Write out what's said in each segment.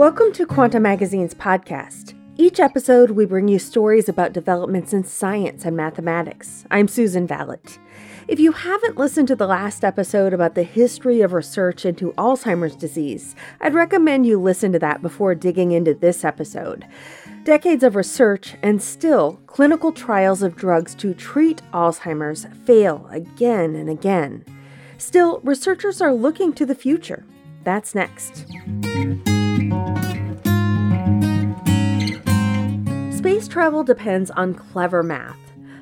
Welcome to Quanta Magazine's podcast. Each episode, we bring you stories about developments in science and mathematics. I'm Susan Valot. If you haven't listened to the last episode about the history of research into Alzheimer's disease, I'd recommend you listen to that before digging into this episode. Decades of research and still clinical trials of drugs to treat Alzheimer's fail again and again. Still, researchers are looking to the future. That's next. Space travel depends on clever math.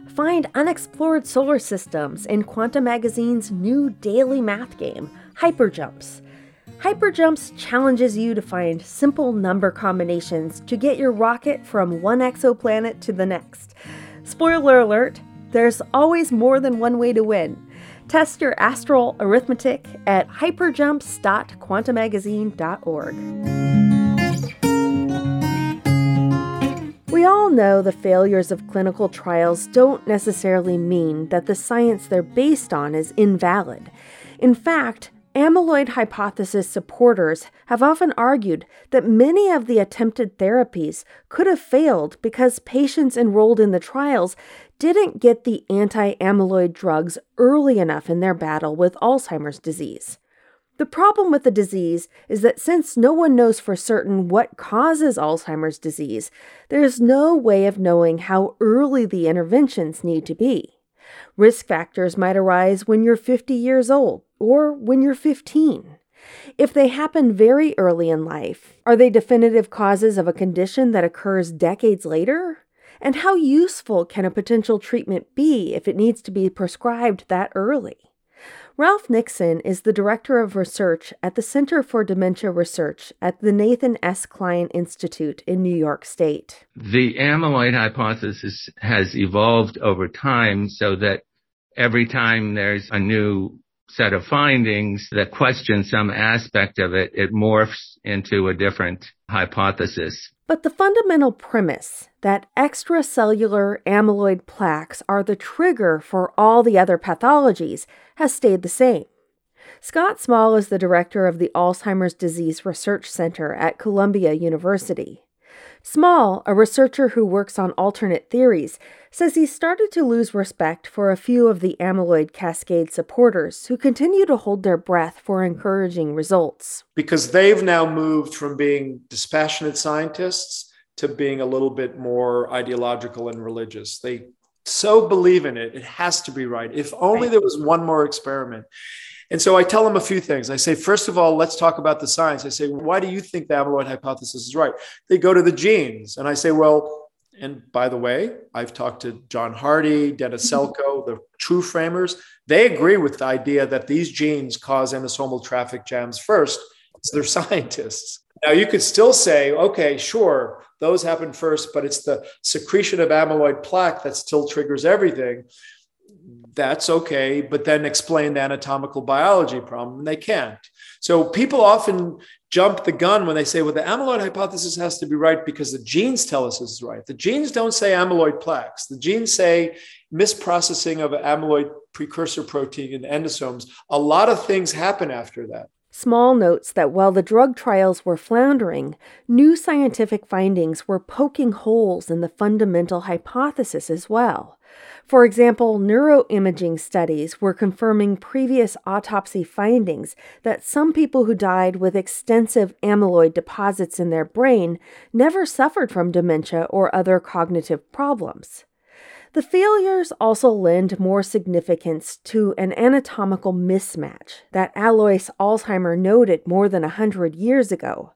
Find unexplored solar systems in Quanta Magazine's new daily math game, Hyperjumps. Hyperjumps challenges you to find simple number combinations to get your rocket from one exoplanet to the next. Spoiler alert, there's always more than one way to win. Test your astral arithmetic at hyperjumps.quantamagazine.org. We all know the failures of clinical trials don't necessarily mean that the science they're based on is invalid. In fact, amyloid hypothesis supporters have often argued that many of the attempted therapies could have failed because patients enrolled in the trials didn't get the anti amyloid drugs early enough in their battle with Alzheimer's disease. The problem with the disease is that since no one knows for certain what causes Alzheimer's disease, there is no way of knowing how early the interventions need to be. Risk factors might arise when you're 50 years old or when you're 15. If they happen very early in life, are they definitive causes of a condition that occurs decades later? And how useful can a potential treatment be if it needs to be prescribed that early? Ralph Nixon is the Director of Research at the Center for Dementia Research at the Nathan S. Kline Institute in New York State. The amyloid hypothesis has evolved over time so that every time there's a new set of findings that question some aspect of it, it morphs into a different hypothesis. But the fundamental premise that extracellular amyloid plaques are the trigger for all the other pathologies has stayed the same. Scott Small is the director of the Alzheimer's Disease Research Center at Columbia University. Small, a researcher who works on alternate theories, says he started to lose respect for a few of the amyloid cascade supporters who continue to hold their breath for encouraging results. Because they've now moved from being dispassionate scientists to being a little bit more ideological and religious. They so believe in it, it has to be right. If only there was one more experiment. And so I tell them a few things. I say, first of all, let's talk about the science. I say, why do you think the amyloid hypothesis is right? They go to the genes. And I say, well, and by the way, I've talked to John Hardy, Dennis mm-hmm. The true framers. They agree with the idea that these genes cause endosomal traffic jams first. So they're scientists. Now, you could still say, okay, sure, those happen first, but it's the secretion of amyloid plaque that still triggers everything that's okay, but then explain the anatomical biology problem. And they can't. So people often jump the gun when they say, well, the amyloid hypothesis has to be right because the genes tell us it's right. The genes don't say amyloid plaques. The genes say misprocessing of amyloid precursor protein in endosomes. A lot of things happen after that. Small notes that while the drug trials were floundering, new scientific findings were poking holes in the fundamental hypothesis as well. For example, neuroimaging studies were confirming previous autopsy findings that some people who died with extensive amyloid deposits in their brain never suffered from dementia or other cognitive problems. The failures also lend more significance to an anatomical mismatch that Alois Alzheimer noted more than a hundred years ago.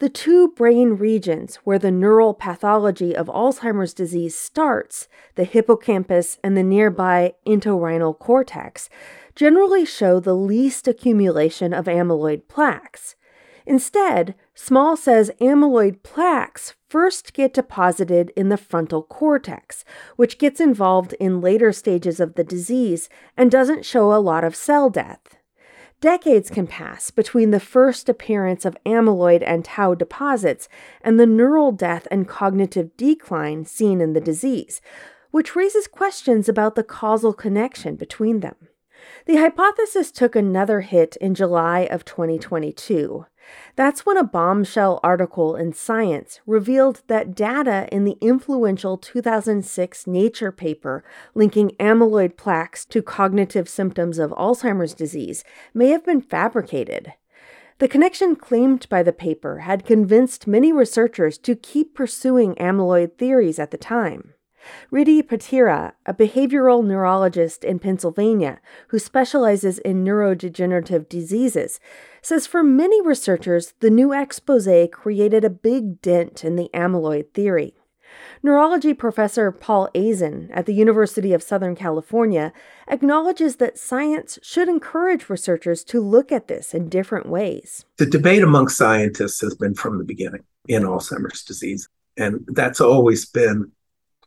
The two brain regions where the neural pathology of Alzheimer's disease starts, the hippocampus and the nearby entorhinal cortex, generally show the least accumulation of amyloid plaques. Instead, Small says amyloid plaques first get deposited in the frontal cortex, which gets involved in later stages of the disease and doesn't show a lot of cell death. Decades can pass between the first appearance of amyloid and tau deposits and the neural death and cognitive decline seen in the disease, which raises questions about the causal connection between them. The hypothesis took another hit in July of 2022. That's when a bombshell article in Science revealed that data in the influential 2006 Nature paper linking amyloid plaques to cognitive symptoms of Alzheimer's disease may have been fabricated. The connection claimed by the paper had convinced many researchers to keep pursuing amyloid theories at the time. Riddhi Patira, a behavioral neurologist in Pennsylvania who specializes in neurodegenerative diseases, says for many researchers, the new expose created a big dent in the amyloid theory. Neurology professor Paul Aisen at the University of Southern California acknowledges that science should encourage researchers to look at this in different ways. The debate among scientists has been from the beginning in Alzheimer's disease. And that's always been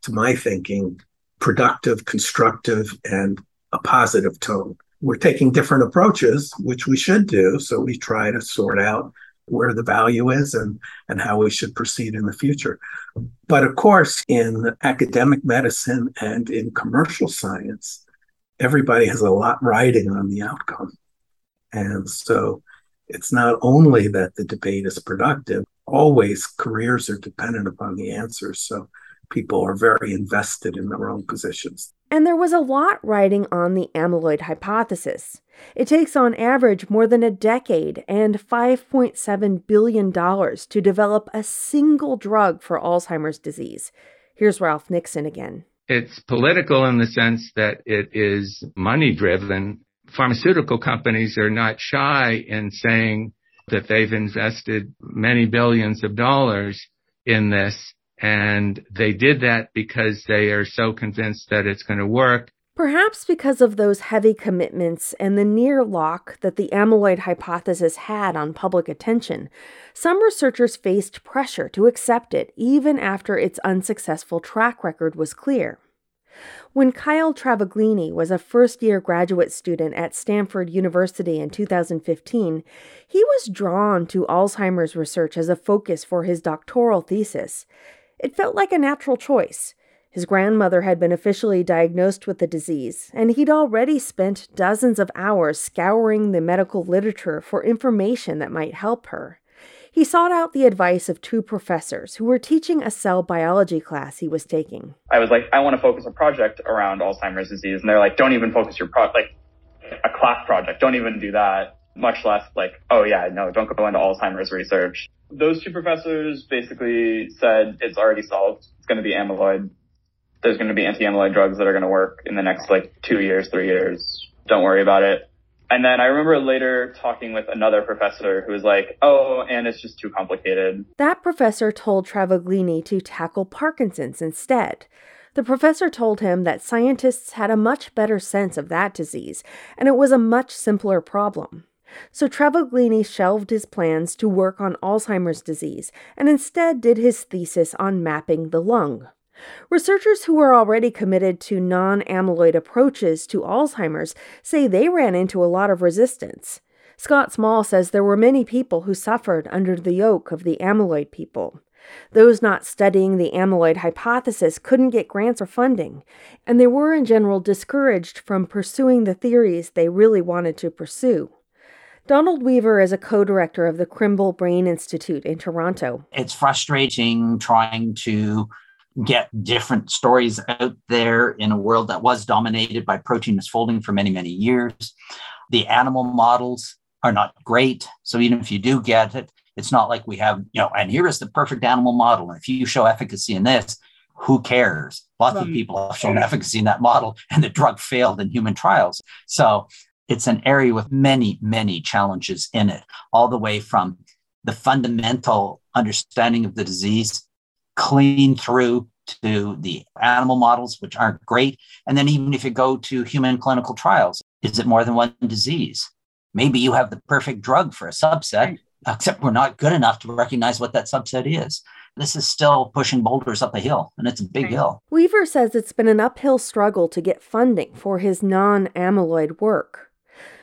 to my thinking, productive, constructive, and a positive tone. We're taking different approaches, which we should do. So we try to sort out where the value is and, and how we should proceed in the future. But of course, in academic medicine and in commercial science, everybody has a lot riding on the outcome. And so it's not only that the debate is productive, always careers are dependent upon the answers. So people are very invested in their own positions. And there was a lot writing on the amyloid hypothesis. It takes on average more than a decade and $5.7 billion to develop a single drug for Alzheimer's disease. Here's Ralph Nixon again. It's political in the sense that it is money driven. Pharmaceutical companies are not shy in saying that they've invested many billions of dollars in this and they did that because they are so convinced that it's going to work. Perhaps because of those heavy commitments and the near lock that the amyloid hypothesis had on public attention, some researchers faced pressure to accept it even after its unsuccessful track record was clear. When Kyle Travaglini was a first year graduate student at Stanford University in 2015, he was drawn to Alzheimer's research as a focus for his doctoral thesis. It felt like a natural choice. His grandmother had been officially diagnosed with the disease, and he'd already spent dozens of hours scouring the medical literature for information that might help her. He sought out the advice of two professors who were teaching a cell biology class he was taking. I was like, I want to focus a project around Alzheimer's disease. And they're like, don't even focus your project, like a class project. Don't even do that. Much less like, oh yeah, no, don't go into Alzheimer's research those two professors basically said it's already solved. It's going to be amyloid. There's going to be anti-amyloid drugs that are going to work in the next like two years, three years. Don't worry about it. And then I remember later talking with another professor who was like, oh, and it's just too complicated. That professor told Travaglini to tackle Parkinson's instead. The professor told him that scientists had a much better sense of that disease, and it was a much simpler problem. So Travaglini shelved his plans to work on Alzheimer's disease and instead did his thesis on mapping the lung. Researchers who were already committed to non amyloid approaches to Alzheimer's say they ran into a lot of resistance. Scott Small says there were many people who suffered under the yoke of the amyloid people. Those not studying the amyloid hypothesis couldn't get grants or funding, and they were in general discouraged from pursuing the theories they really wanted to pursue. Donald Weaver is a co director of the Krembil Brain Institute in Toronto. It's frustrating trying to get different stories out there in a world that was dominated by protein misfolding for many, many years. The animal models are not great. So even if you do get it, it's not like we have, you know, and here is the perfect animal model. And if you show efficacy in this, who cares? Lots right. of people have shown efficacy in that model, and the drug failed in human trials. So it's an area with many, many challenges in it, all the way from the fundamental understanding of the disease, clean through to the animal models, which aren't great. And then even if you go to human clinical trials, is it more than one disease? Maybe you have the perfect drug for a subset, except we're not good enough to recognize what that subset is. This is still pushing boulders up a hill, and it's a big hill. Weaver says it's been an uphill struggle to get funding for his non amyloid work.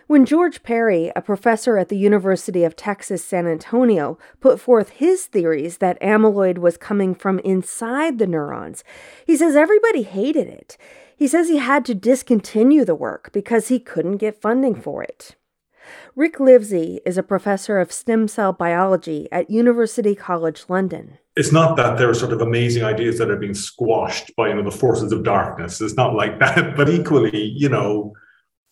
When George Perry, a professor at the University of Texas San Antonio, put forth his theories that amyloid was coming from inside the neurons, he says everybody hated it. He says he had to discontinue the work because he couldn't get funding for it. Rick Livesey is a professor of stem cell biology at University College London. It's not that there are sort of amazing ideas that are being squashed by you know the forces of darkness. It's not like that. But equally, you know,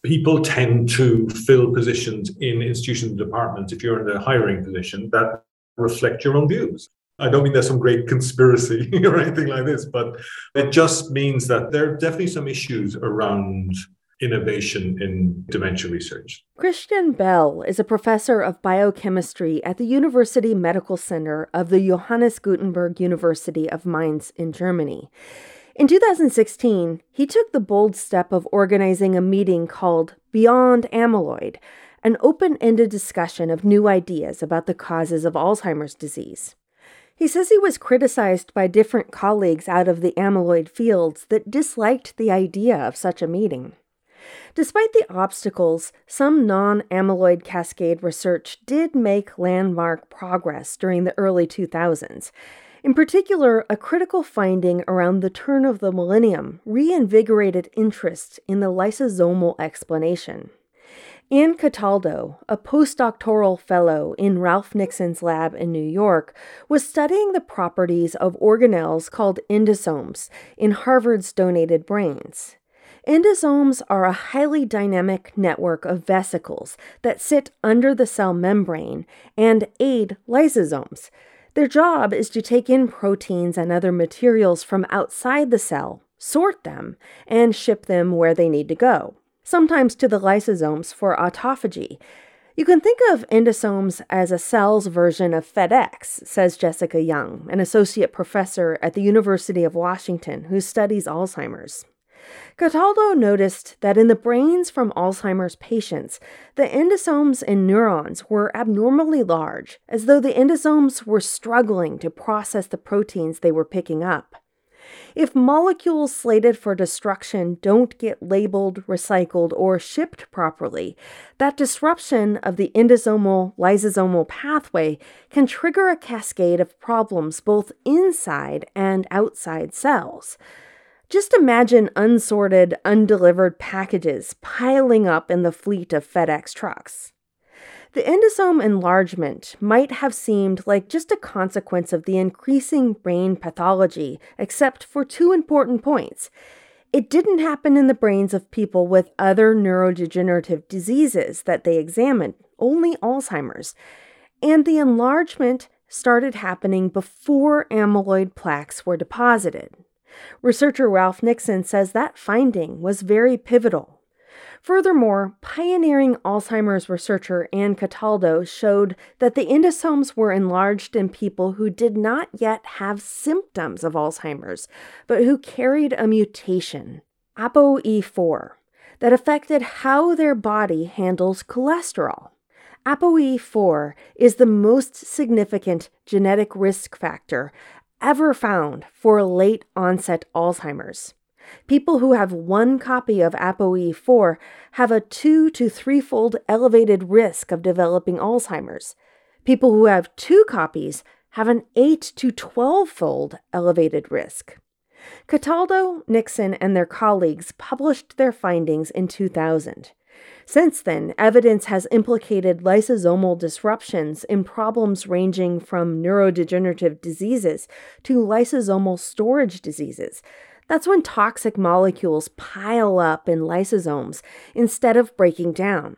people tend to fill positions in institutions and departments if you're in a hiring position that reflect your own views. I don't mean there's some great conspiracy or anything like this, but it just means that there are definitely some issues around innovation in dementia research. Christian Behl is a professor of biochemistry at the University Medical Center of the Johannes Gutenberg University of Mainz in Germany. In 2016, he took the bold step of organizing a meeting called Beyond Amyloid, an open ended discussion of new ideas about the causes of Alzheimer's disease. He says he was criticized by different colleagues out of the amyloid fields that disliked the idea of such a meeting. Despite the obstacles, some non amyloid cascade research did make landmark progress during the early 2000s. In particular, a critical finding around the turn of the millennium reinvigorated interest in the lysosomal explanation. Anne Cataldo, a postdoctoral fellow in Ralph Nixon's lab in New York, was studying the properties of organelles called endosomes in Harvard's donated brains. Endosomes are a highly dynamic network of vesicles that sit under the cell membrane and aid lysosomes. Their job is to take in proteins and other materials from outside the cell, sort them, and ship them where they need to go sometimes to the lysosomes for autophagy. You can think of endosomes as a cell's version of FedEx, says Jessica Young, an associate professor at the University of Washington who studies Alzheimer's. Cataldo noticed that in the brains from Alzheimer's patients, the endosomes in neurons were abnormally large, as though the endosomes were struggling to process the proteins they were picking up. If molecules slated for destruction don't get labeled, recycled, or shipped properly, that disruption of the endosomal lysosomal pathway can trigger a cascade of problems both inside and outside cells. Just imagine unsorted, undelivered packages piling up in the fleet of FedEx trucks. The endosome enlargement might have seemed like just a consequence of the increasing brain pathology, except for two important points. It didn't happen in the brains of people with other neurodegenerative diseases that they examined, only Alzheimer's. And the enlargement started happening before amyloid plaques were deposited. Researcher Ralph Nixon says that finding was very pivotal Furthermore, pioneering Alzheimer's researcher Anne Cataldo showed that the endosomes were enlarged in people who did not yet have symptoms of Alzheimer's, but who carried a mutation, ApoE4, that affected how their body handles cholesterol. ApoE4 is the most significant genetic risk factor ever found for late onset Alzheimer's. People who have one copy of ApoE4 have a two to threefold elevated risk of developing Alzheimer's. People who have two copies have an 8 to 12 fold elevated risk. Cataldo, Nixon, and their colleagues published their findings in 2000. Since then, evidence has implicated lysosomal disruptions in problems ranging from neurodegenerative diseases to lysosomal storage diseases, that's when toxic molecules pile up in lysosomes instead of breaking down.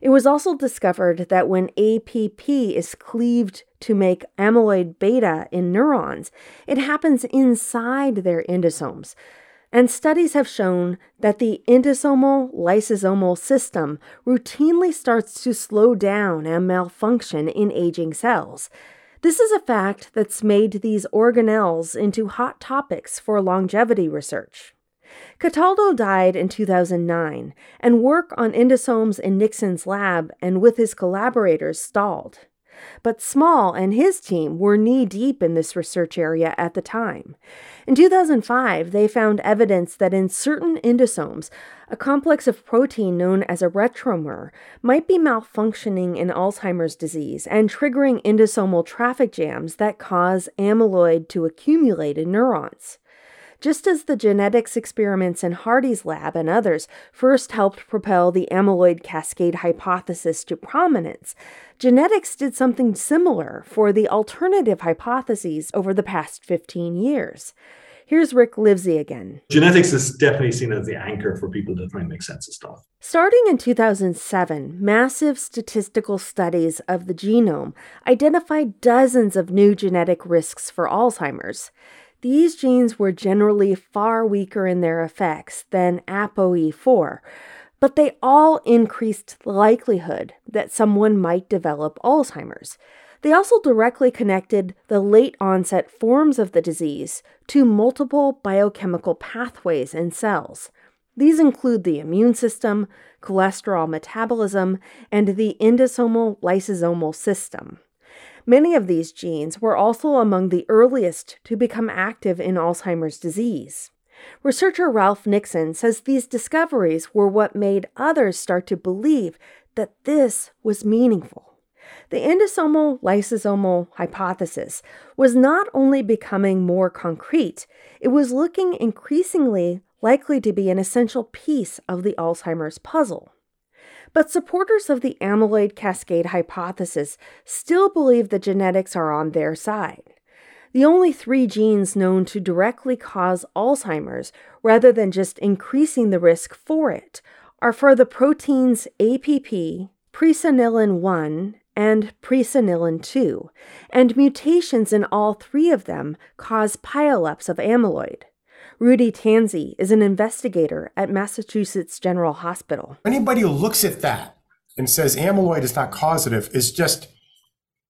It was also discovered that when APP is cleaved to make amyloid beta in neurons, it happens inside their endosomes. And studies have shown that the endosomal lysosomal system routinely starts to slow down and malfunction in aging cells. This is a fact that's made these organelles into hot topics for longevity research. Cataldo died in 2009, and work on endosomes in Nixon's lab and with his collaborators stalled. But Small and his team were knee deep in this research area at the time. In 2005, they found evidence that in certain endosomes, a complex of protein known as a retromer might be malfunctioning in Alzheimer's disease and triggering endosomal traffic jams that cause amyloid to accumulate in neurons. Just as the genetics experiments in Hardy's lab and others first helped propel the amyloid cascade hypothesis to prominence, genetics did something similar for the alternative hypotheses over the past 15 years. Here's Rick Livesey again. Genetics is definitely seen as the anchor for people to try and make sense of stuff. Starting in 2007, massive statistical studies of the genome identified dozens of new genetic risks for Alzheimer's. These genes were generally far weaker in their effects than ApoE4, but they all increased the likelihood that someone might develop Alzheimer's. They also directly connected the late onset forms of the disease to multiple biochemical pathways in cells. These include the immune system, cholesterol metabolism, and the endosomal lysosomal system. Many of these genes were also among the earliest to become active in Alzheimer's disease. Researcher Ralph Nixon says these discoveries were what made others start to believe that this was meaningful. The endosomal lysosomal hypothesis was not only becoming more concrete, it was looking increasingly likely to be an essential piece of the Alzheimer's puzzle. But supporters of the amyloid cascade hypothesis still believe the genetics are on their side. The only three genes known to directly cause Alzheimer's, rather than just increasing the risk for it, are for the proteins APP, presenilin 1, and presenilin 2, and mutations in all three of them cause pileups of amyloid. Rudy Tanzi is an investigator at Massachusetts General Hospital. Anybody who looks at that and says amyloid is not causative is just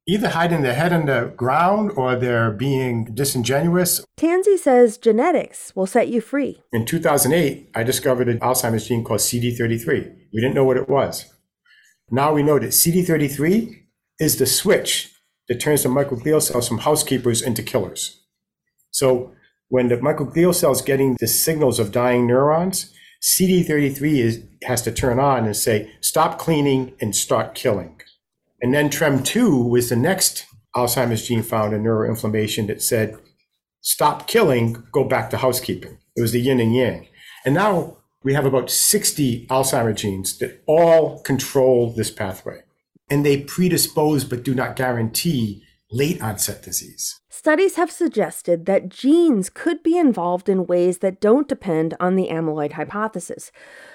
either hiding their head in the ground or they're being disingenuous. Tanzi says genetics will set you free. In 2008, I discovered an Alzheimer's gene called CD33. We didn't know what it was. Now we know that CD33 is the switch that turns the microglial cells from housekeepers into killers. So when the microglial cell is getting the signals of dying neurons, CD33 is, has to turn on and say, stop cleaning and start killing. And then TREM2 was the next Alzheimer's gene found in neuroinflammation that said, stop killing, go back to housekeeping. It was the yin and yang. And now we have about 60 Alzheimer genes that all control this pathway. And they predispose but do not guarantee late onset disease. Studies have suggested that genes could be involved in ways that don't depend on the amyloid hypothesis.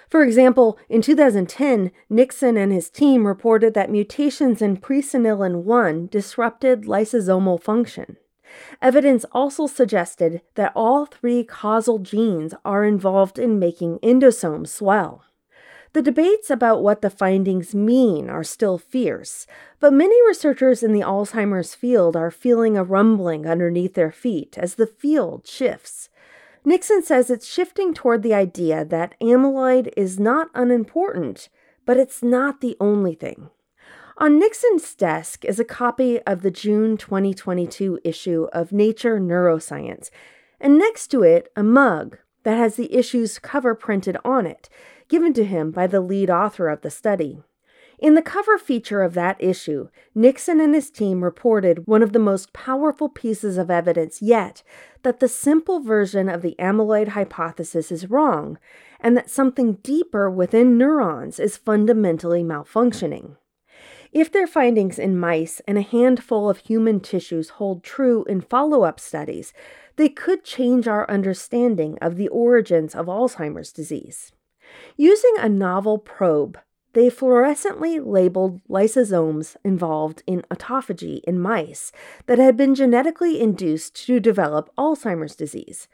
For example, in 2010, Nixon and his team reported that mutations in presenilin 1 disrupted lysosomal function. Evidence also suggested that all three causal genes are involved in making endosomes swell. The debates about what the findings mean are still fierce, but many researchers in the Alzheimer's field are feeling a rumbling underneath their feet as the field shifts. Nixon says it's shifting toward the idea that amyloid is not unimportant, but it's not the only thing. On Nixon's desk is a copy of the June 2022 issue of Nature Neuroscience, and next to it, a mug that has the issue's cover printed on it given to him by the lead author of the study. In the cover feature of that issue, Nixon and his team reported one of the most powerful pieces of evidence yet that the simple version of the amyloid hypothesis is wrong, and that something deeper within neurons is fundamentally malfunctioning. If their findings in mice and a handful of human tissues hold true in follow up studies, they could change our understanding of the origins of Alzheimer's disease. Using a novel probe, they fluorescently labeled lysosomes involved in autophagy in mice that had been genetically induced to develop Alzheimer's disease.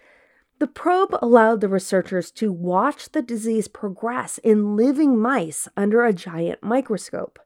The probe allowed the researchers to watch the disease progress in living mice under a giant microscope.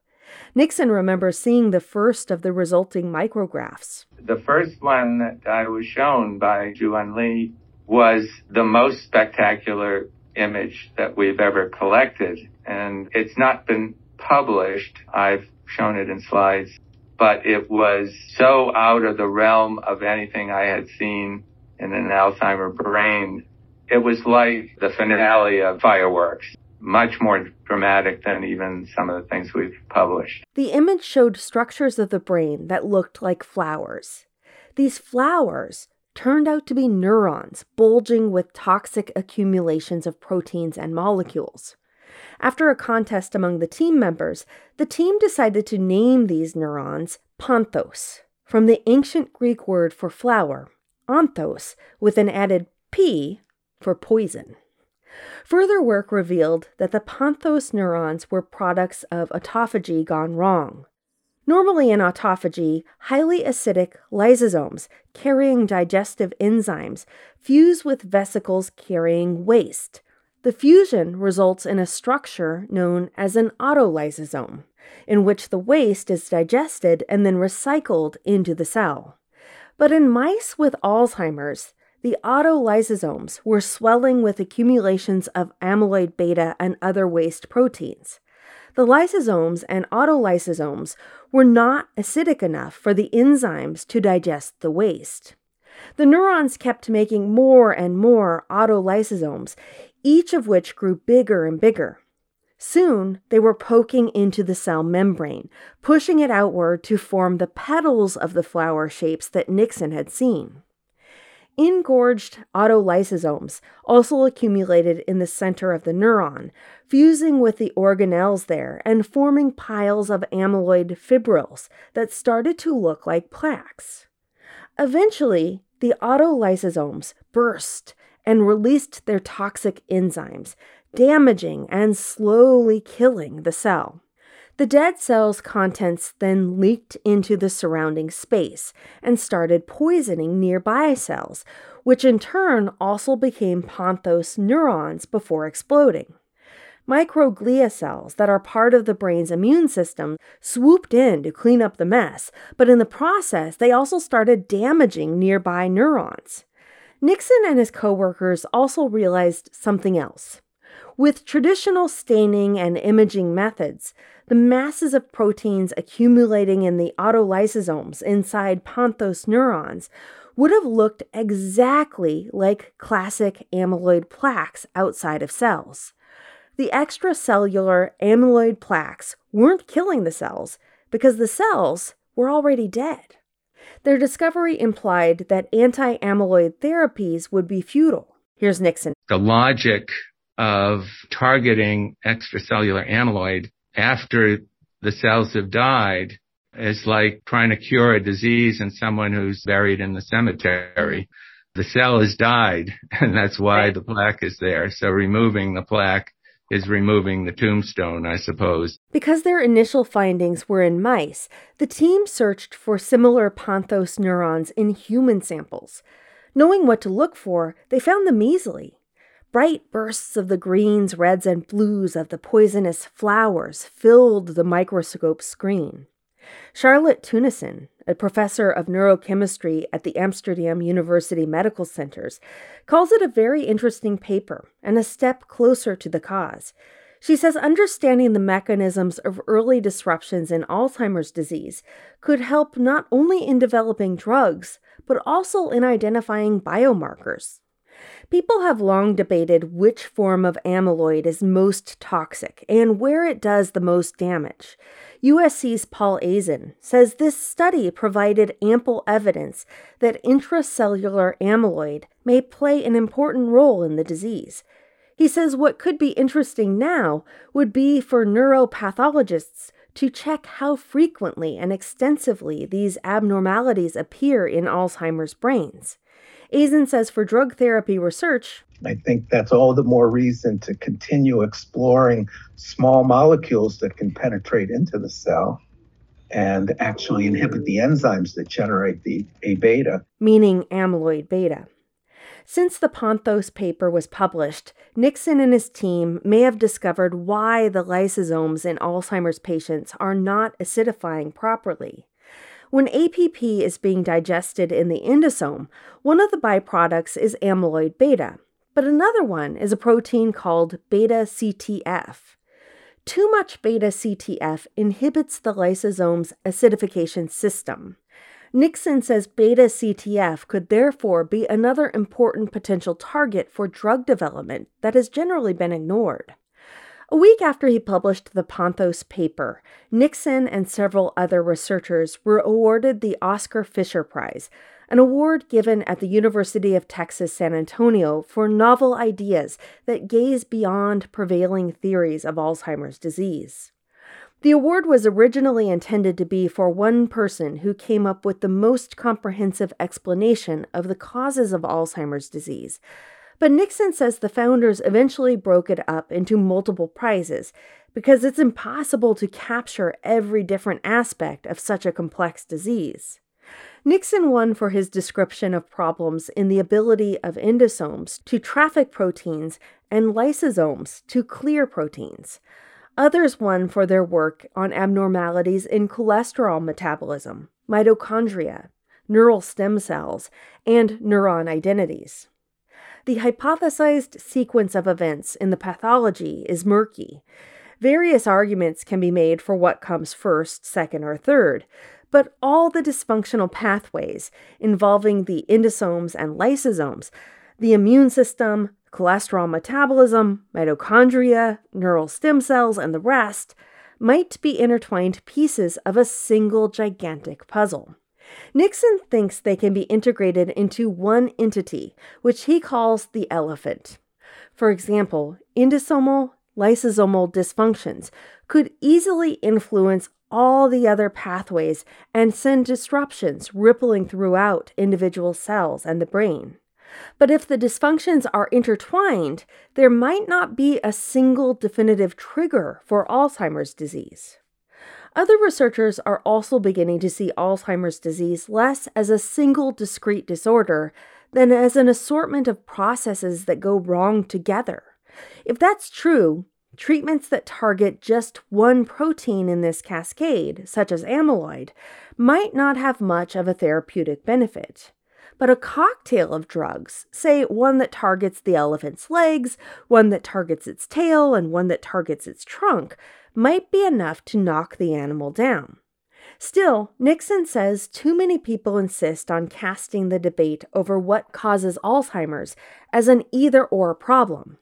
Nixon remembers seeing the first of the resulting micrographs. The first one that I was shown by Ju-Hyun Lee was the most spectacular image that we've ever collected. And it's not been published. I've shown it in slides, but it was so out of the realm of anything I had seen in an Alzheimer brain. It was like the finale of fireworks much more dramatic than even some of the things we've published. The image showed structures of the brain that looked like flowers. These flowers turned out to be neurons bulging with toxic accumulations of proteins and molecules. After a contest among the team members, the team decided to name these neurons Panthos, from the ancient Greek word for flower, anthos, with an added P for poison. Further work revealed that the Panthos neurons were products of autophagy gone wrong. Normally in autophagy, highly acidic lysosomes carrying digestive enzymes fuse with vesicles carrying waste. The fusion results in a structure known as an autolysosome, in which the waste is digested and then recycled into the cell. But in mice with Alzheimer's, the autolysosomes were swelling with accumulations of amyloid beta and other waste proteins. The lysosomes and autolysosomes were not acidic enough for the enzymes to digest the waste. The neurons kept making more and more autolysosomes, each of which grew bigger and bigger. Soon, they were poking into the cell membrane, pushing it outward to form the petals of the flower shapes that Nixon had seen. Engorged autolysosomes also accumulated in the center of the neuron, fusing with the organelles there and forming piles of amyloid fibrils that started to look like plaques. Eventually, the autolysosomes burst and released their toxic enzymes, damaging and slowly killing the cell. The dead cell's contents then leaked into the surrounding space and started poisoning nearby cells, which in turn also became Panthos neurons before exploding. Microglia cells that are part of the brain's immune system swooped in to clean up the mess, but in the process, they also started damaging nearby neurons. Nixon and his coworkers also realized something else. With traditional staining and imaging methods, the masses of proteins accumulating in the autolysosomes inside Panthos neurons would have looked exactly like classic amyloid plaques outside of cells. The extracellular amyloid plaques weren't killing the cells because the cells were already dead. Their discovery implied that anti amyloid therapies would be futile. Here's Nixon. The logic of targeting extracellular amyloid after the cells have died is like trying to cure a disease in someone who's buried in the cemetery. The cell has died and that's why the plaque is there. So removing the plaque is removing the tombstone, I suppose. Because their initial findings were in mice, the team searched for similar Panthos neurons in human samples. Knowing what to look for, they found them easily. Bright bursts of the greens, reds, and blues of the poisonous flowers filled the microscope screen. Charlotte Teunissen, a professor of neurochemistry at the Amsterdam University Medical Centers, calls it a very interesting paper and a step closer to the cause. She says understanding the mechanisms of early disruptions in Alzheimer's disease could help not only in developing drugs, but also in identifying biomarkers. People have long debated which form of amyloid is most toxic and where it does the most damage. USC's Paul Aisen says this study provided ample evidence that intracellular amyloid may play an important role in the disease. He says what could be interesting now would be for neuropathologists to check how frequently and extensively these abnormalities appear in Alzheimer's brains. Aisen says for drug therapy research, I think that's all the more reason to continue exploring small molecules that can penetrate into the cell and actually inhibit the enzymes that generate the A beta, meaning amyloid beta. Since the Panthos paper was published, Nixon and his team may have discovered why the lysosomes in Alzheimer's patients are not acidifying properly. When APP is being digested in the endosome, one of the byproducts is amyloid beta, but another one is a protein called beta CTF. Too much beta CTF inhibits the lysosome's acidification system. Nixon says beta CTF could therefore be another important potential target for drug development that has generally been ignored. A week after he published the Panthos paper, Nixon and several other researchers were awarded the Oskar Fischer Prize, an award given at the University of Texas San Antonio for novel ideas that gaze beyond prevailing theories of Alzheimer's disease. The award was originally intended to be for one person who came up with the most comprehensive explanation of the causes of Alzheimer's disease. But Nixon says the founders eventually broke it up into multiple prizes because it's impossible to capture every different aspect of such a complex disease. Nixon won for his description of problems in the ability of endosomes to traffic proteins and lysosomes to clear proteins. Others won for their work on abnormalities in cholesterol metabolism, mitochondria, neural stem cells, and neuron identities. The hypothesized sequence of events in the pathology is murky. Various arguments can be made for what comes first, second, or third, but all the dysfunctional pathways involving the endosomes and lysosomes, the immune system, cholesterol metabolism, mitochondria, neural stem cells, and the rest might be intertwined pieces of a single gigantic puzzle. Nixon thinks they can be integrated into one entity, which he calls the elephant. For example, endosomal lysosomal dysfunctions could easily influence all the other pathways and send disruptions rippling throughout individual cells and the brain. But if the dysfunctions are intertwined, there might not be a single definitive trigger for Alzheimer's disease. Other researchers are also beginning to see Alzheimer's disease less as a single discrete disorder than as an assortment of processes that go wrong together. If that's true, treatments that target just one protein in this cascade, such as amyloid, might not have much of a therapeutic benefit. But a cocktail of drugs, say one that targets the elephant's legs, one that targets its tail, and one that targets its trunk, might be enough to knock the animal down. Still, Nixon says too many people insist on casting the debate over what causes Alzheimer's as an either or problem.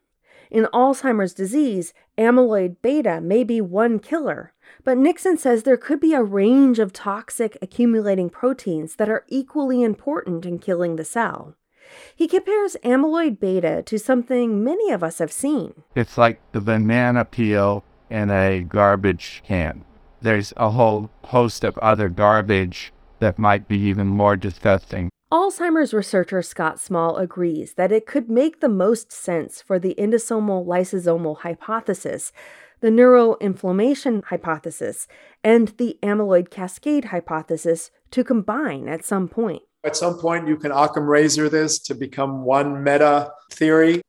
In Alzheimer's disease, amyloid beta may be one killer, but Nixon says there could be a range of toxic accumulating proteins that are equally important in killing the cell. He compares amyloid beta to something many of us have seen. It's like the banana peel in a garbage can. There's a whole host of other garbage that might be even more disgusting. Alzheimer's researcher Scott Small agrees that it could make the most sense for the endosomal lysosomal hypothesis the neuroinflammation hypothesis, and the amyloid cascade hypothesis to combine at some point. At some point, you can Occam razor this to become one meta theory.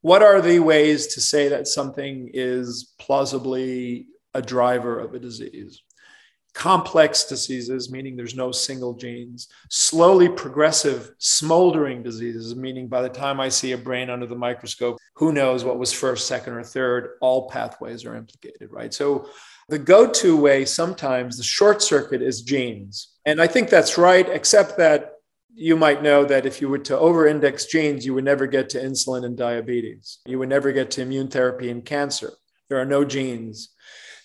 What are the ways to say that something is plausibly a driver of a disease? Complex diseases, meaning there's no single genes, slowly progressive, smoldering diseases, meaning by the time I see a brain under the microscope, who knows what was first, second, or third, all pathways are implicated, right? So the go to way sometimes, the short circuit is genes. And I think that's right, except that you might know that if you were to over index genes, you would never get to insulin and diabetes. You would never get to immune therapy and cancer. There are no genes.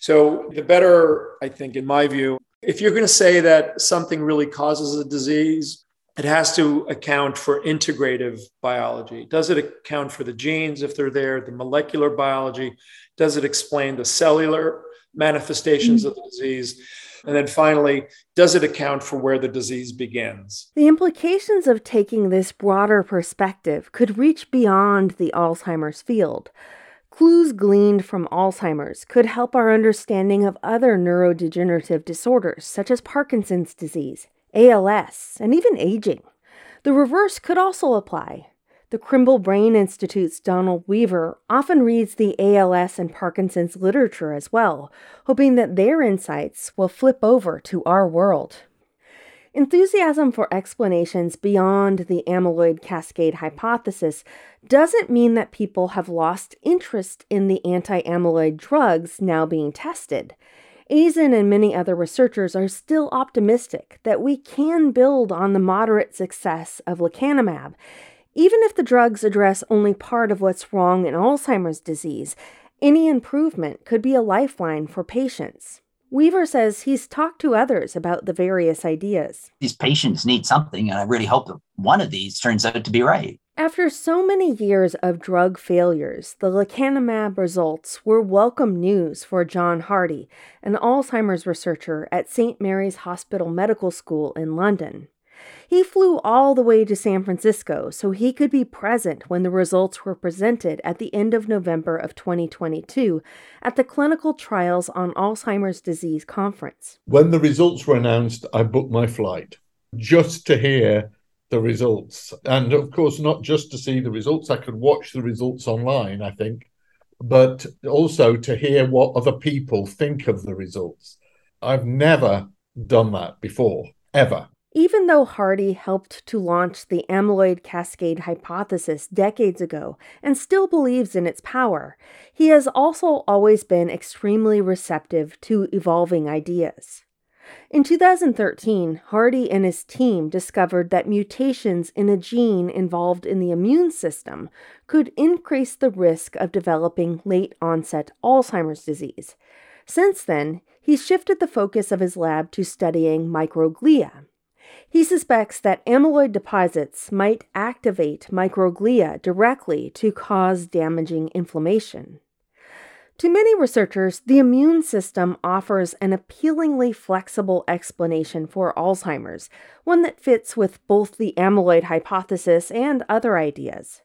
So, the better, I think, in my view, if you're going to say that something really causes a disease, it has to account for integrative biology. Does it account for the genes if they're there, the molecular biology? Does it explain the cellular manifestations mm-hmm. of the disease? And then finally, does it account for where the disease begins? The implications of taking this broader perspective could reach beyond the Alzheimer's field. Clues gleaned from Alzheimer's could help our understanding of other neurodegenerative disorders such as Parkinson's disease, ALS, and even aging. The reverse could also apply. The Krembil Brain Institute's Donald Weaver often reads the ALS and Parkinson's literature as well, hoping that their insights will flip over to our world. Enthusiasm for explanations beyond the amyloid cascade hypothesis doesn't mean that people have lost interest in the anti amyloid drugs now being tested. Aisen and many other researchers are still optimistic that we can build on the moderate success of lecanemab. Even if the drugs address only part of what's wrong in Alzheimer's disease, any improvement could be a lifeline for patients. Weaver says he's talked to others about the various ideas. These patients need something, and I really hope that one of these turns out to be right. After so many years of drug failures, the lecanemab results were welcome news for John Hardy, an Alzheimer's researcher at St. Mary's Hospital Medical School in London. He flew all the way to San Francisco so he could be present when the results were presented at the end of November of 2022 at the Clinical Trials on Alzheimer's Disease conference. When the results were announced, I booked my flight just to hear the results. And of course, not just to see the results, I could watch the results online, I think, but also to hear what other people think of the results. I've never done that before, ever. Even though Hardy helped to launch the amyloid cascade hypothesis decades ago and still believes in its power, he has also always been extremely receptive to evolving ideas. In 2013, Hardy and his team discovered that mutations in a gene involved in the immune system could increase the risk of developing late onset Alzheimer's disease. Since then, he's shifted the focus of his lab to studying microglia. He suspects that amyloid deposits might activate microglia directly to cause damaging inflammation. To many researchers, the immune system offers an appealingly flexible explanation for Alzheimer's, one that fits with both the amyloid hypothesis and other ideas.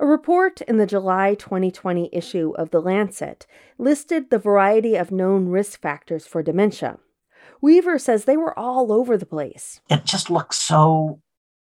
A report in the July 2020 issue of The Lancet listed the variety of known risk factors for dementia. Weaver says they were all over the place. It just looks so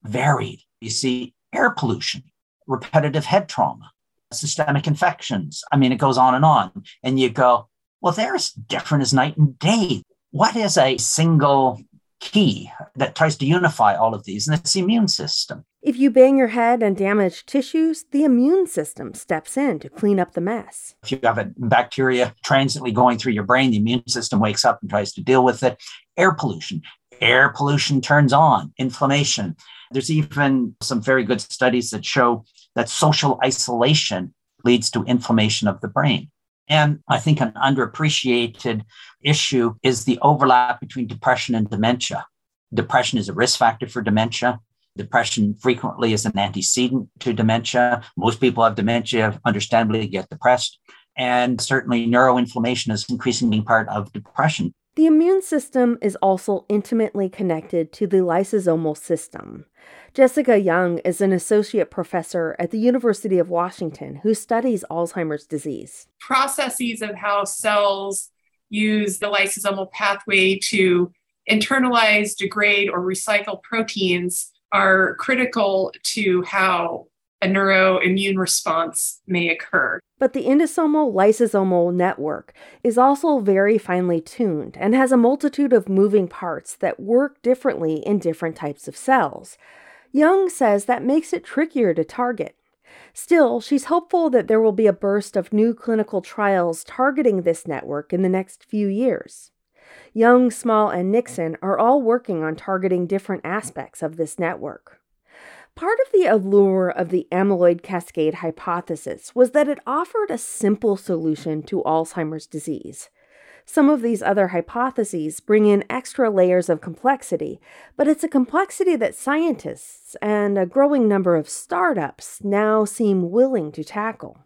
varied. You see air pollution, repetitive head trauma, systemic infections. I mean, it goes on and on. And you go, well, they're as different as night and day. What is a single key that tries to unify all of these? And it's the immune system. If you bang your head and damage tissues, the immune system steps in to clean up the mess. If you have a bacteria transiently going through your brain, the immune system wakes up and tries to deal with it. Air pollution. Air pollution turns on inflammation. There's even some very good studies that show that social isolation leads to inflammation of the brain. And I think an underappreciated issue is the overlap between depression and dementia. Depression is a risk factor for dementia. Depression frequently is an antecedent to dementia. Most people have dementia, understandably get depressed. And certainly neuroinflammation is increasingly part of depression. The immune system is also intimately connected to the lysosomal system. Jessica Young is an associate professor at the University of Washington who studies Alzheimer's disease. Processes of how cells use the lysosomal pathway to internalize, degrade, or recycle proteins are critical to how a neuroimmune response may occur. But the endosomal lysosomal network is also very finely tuned and has a multitude of moving parts that work differently in different types of cells. Young says that makes it trickier to target. Still, she's hopeful that there will be a burst of new clinical trials targeting this network in the next few years. Young, Small, and Nixon are all working on targeting different aspects of this network. Part of the allure of the amyloid cascade hypothesis was that it offered a simple solution to Alzheimer's disease. Some of these other hypotheses bring in extra layers of complexity, but it's a complexity that scientists and a growing number of startups now seem willing to tackle.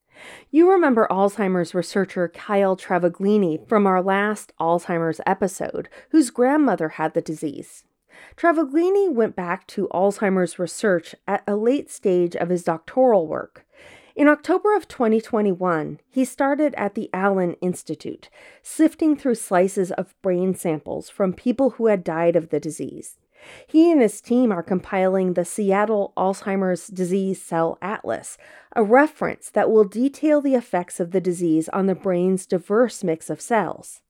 You remember Alzheimer's researcher Kyle Travaglini from our last Alzheimer's episode, whose grandmother had the disease. Travaglini went back to Alzheimer's research at a late stage of his doctoral work. In October of 2021, he started at the Allen Institute, sifting through slices of brain samples from people who had died of the disease. He and his team are compiling the Seattle Alzheimer's Disease Cell Atlas, a reference that will detail the effects of the disease on the brain's diverse mix of cells.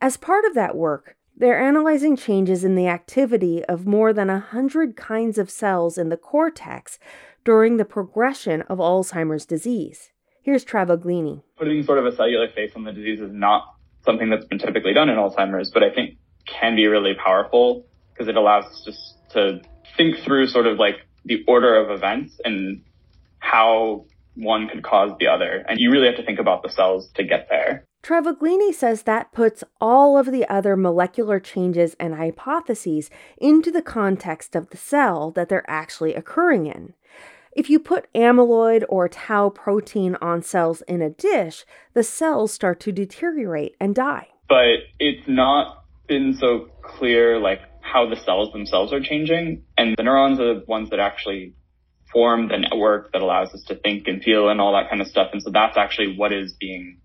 As part of that work, they're analyzing changes in the activity of more than a hundred kinds of cells in the cortex during the progression of Alzheimer's disease. Here's Travaglini. Putting sort of a cellular face on the disease is not something that's been typically done in Alzheimer's, but I think can be really powerful because it allows us just to think through sort of like the order of events and how one could cause the other. And you really have to think about the cells to get there. Travaglini says that puts all of the other molecular changes and hypotheses into the context of the cell that they're actually occurring in. If you put amyloid or tau protein on cells in a dish, the cells start to deteriorate and die. But it's not been so clear like how the cells themselves are changing. And the neurons are the ones that actually form the network that allows us to think and feel and all that kind of stuff. And so that's actually what is being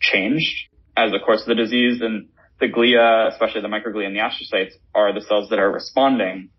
changed as the course of the disease. And the glia, especially the microglia and the astrocytes, are the cells that are responding.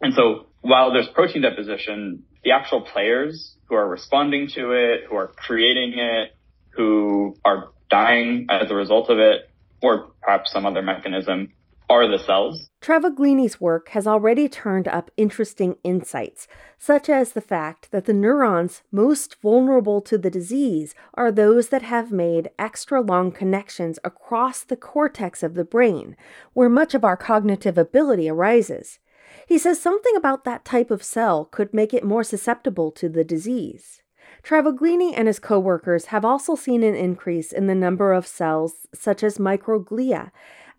And so while there's protein deposition, the actual players who are responding to it, who are creating it, who are dying as a result of it, or perhaps some other mechanism, are the cells. Travaglini's work has already turned up interesting insights, such as the fact that the neurons most vulnerable to the disease are those that have made extra long connections across the cortex of the brain, where much of our cognitive ability arises. He says something about that type of cell could make it more susceptible to the disease. Travaglini and his coworkers have also seen an increase in the number of cells such as microglia,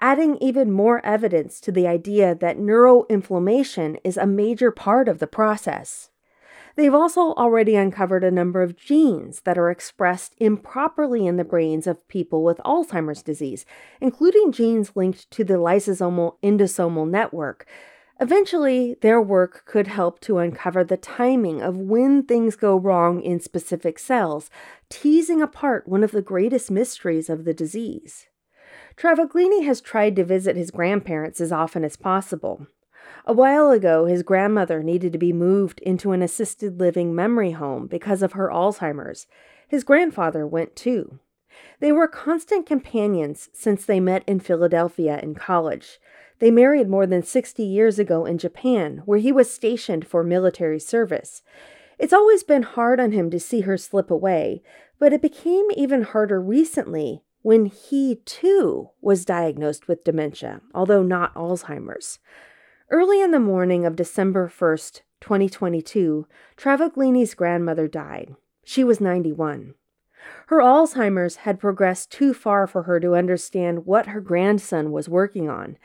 adding even more evidence to the idea that neuroinflammation is a major part of the process. They've also already uncovered a number of genes that are expressed improperly in the brains of people with Alzheimer's disease, including genes linked to the lysosomal endosomal network, Eventually, their work could help to uncover the timing of when things go wrong in specific cells, teasing apart one of the greatest mysteries of the disease. Travaglini has tried to visit his grandparents as often as possible. A while ago, his grandmother needed to be moved into an assisted living memory home because of her Alzheimer's. His grandfather went too. They were constant companions since they met in Philadelphia in college. They married more than 60 years ago in Japan, where he was stationed for military service. It's always been hard on him to see her slip away, but it became even harder recently when he, too, was diagnosed with dementia, although not Alzheimer's. Early in the morning of December 1st, 2022, Travaglini's grandmother died. She was 91. Her Alzheimer's had progressed too far for her to understand what her grandson was working on,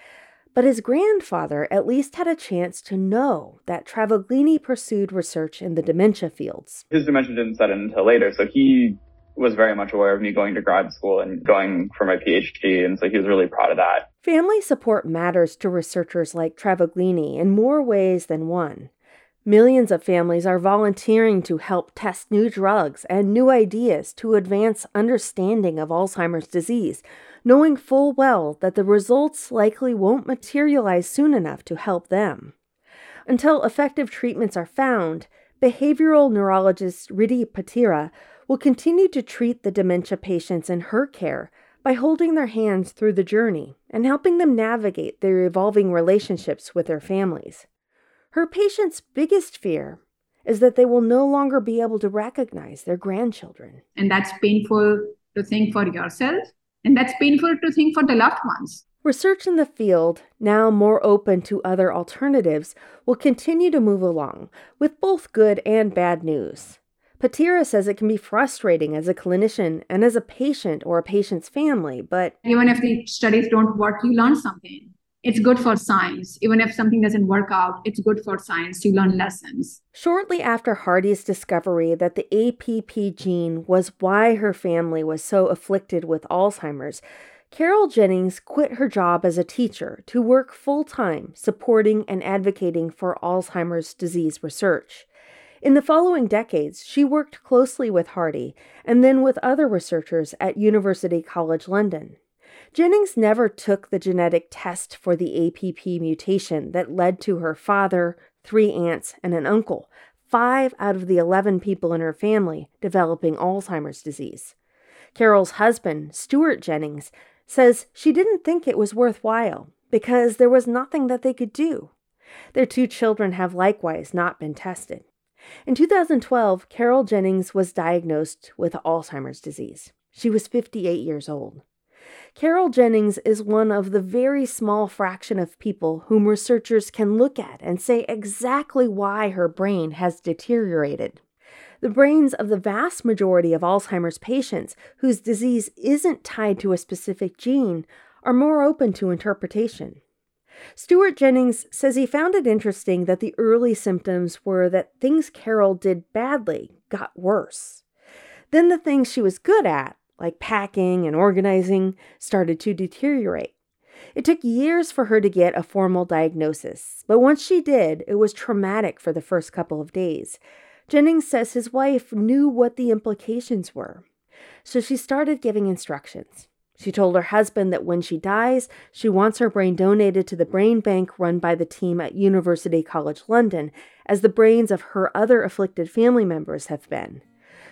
but his grandfather at least had a chance to know that Travaglini pursued research in the dementia fields. His dementia didn't set in until later, so he was very much aware of me going to grad school and going for my PhD, and so he was really proud of that. Family support matters to researchers like Travaglini in more ways than one. Millions of families are volunteering to help test new drugs and new ideas to advance understanding of Alzheimer's disease, knowing full well that the results likely won't materialize soon enough to help them. Until effective treatments are found, behavioral neurologist Riddhi Patira will continue to treat the dementia patients in her care by holding their hands through the journey and helping them navigate their evolving relationships with their families. Her patients' biggest fear is that they will no longer be able to recognize their grandchildren. And that's painful to think for yourself and that's painful to think for the loved ones. Research in the field, now more open to other alternatives, will continue to move along, with both good and bad news. Patira says it can be frustrating as a clinician and as a patient or a patient's family, but even if the studies don't work, you learn something it's good for science. Even if something doesn't work out, it's good for science. You learn lessons. Shortly after Hardy's discovery that the APP gene was why her family was so afflicted with Alzheimer's, Carol Jennings quit her job as a teacher to work full time supporting and advocating for Alzheimer's disease research. In the following decades, she worked closely with Hardy and then with other researchers at University College London. Jennings never took the genetic test for the APP mutation that led to her father, three aunts, and an uncle, five out of the 11 people in her family developing Alzheimer's disease. Carol's husband, Stuart Jennings, says she didn't think it was worthwhile because there was nothing that they could do. Their two children have likewise not been tested. In 2012, Carol Jennings was diagnosed with Alzheimer's disease. She was 58 years old. Carol Jennings is one of the very small fraction of people whom researchers can look at and say exactly why her brain has deteriorated. The brains of the vast majority of Alzheimer's patients whose disease isn't tied to a specific gene are more open to interpretation. Stuart Jennings says he found it interesting that the early symptoms were that things Carol did badly got worse. Then the things she was good at, like packing and organizing, started to deteriorate. It took years for her to get a formal diagnosis, but once she did, it was traumatic for the first couple of days. Jennings says his wife knew what the implications were, so she started giving instructions. She told her husband that when she dies, she wants her brain donated to the brain bank run by the team at University College London, as the brains of her other afflicted family members have been.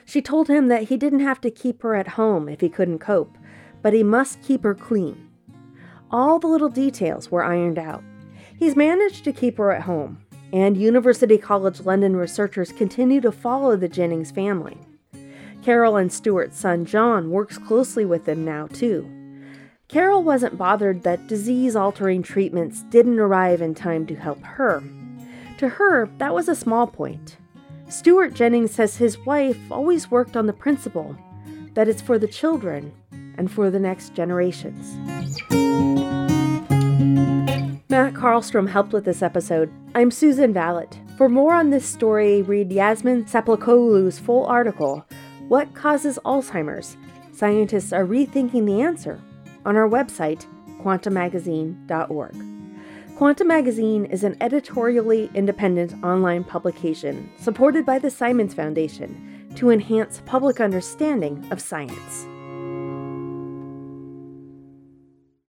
She told him that he didn't have to keep her at home if he couldn't cope, but he must keep her clean. All the little details were ironed out. He's managed to keep her at home, and University College London researchers continue to follow the Jennings family. Carol and Stuart's son John works closely with them now, too. Carol wasn't bothered that disease altering treatments didn't arrive in time to help her. To her, that was a small point. Stuart Jennings says his wife always worked on the principle that it's for the children and for the next generations. Matt Carlstrom helped with this episode. I'm Susan Valot. For more on this story, read Yasmin Saplakoglu's full article, What Causes Alzheimer's? Scientists are rethinking the answer, on our website, quantamagazine.org. Quanta Magazine is an editorially independent online publication supported by the Simons Foundation to enhance public understanding of science.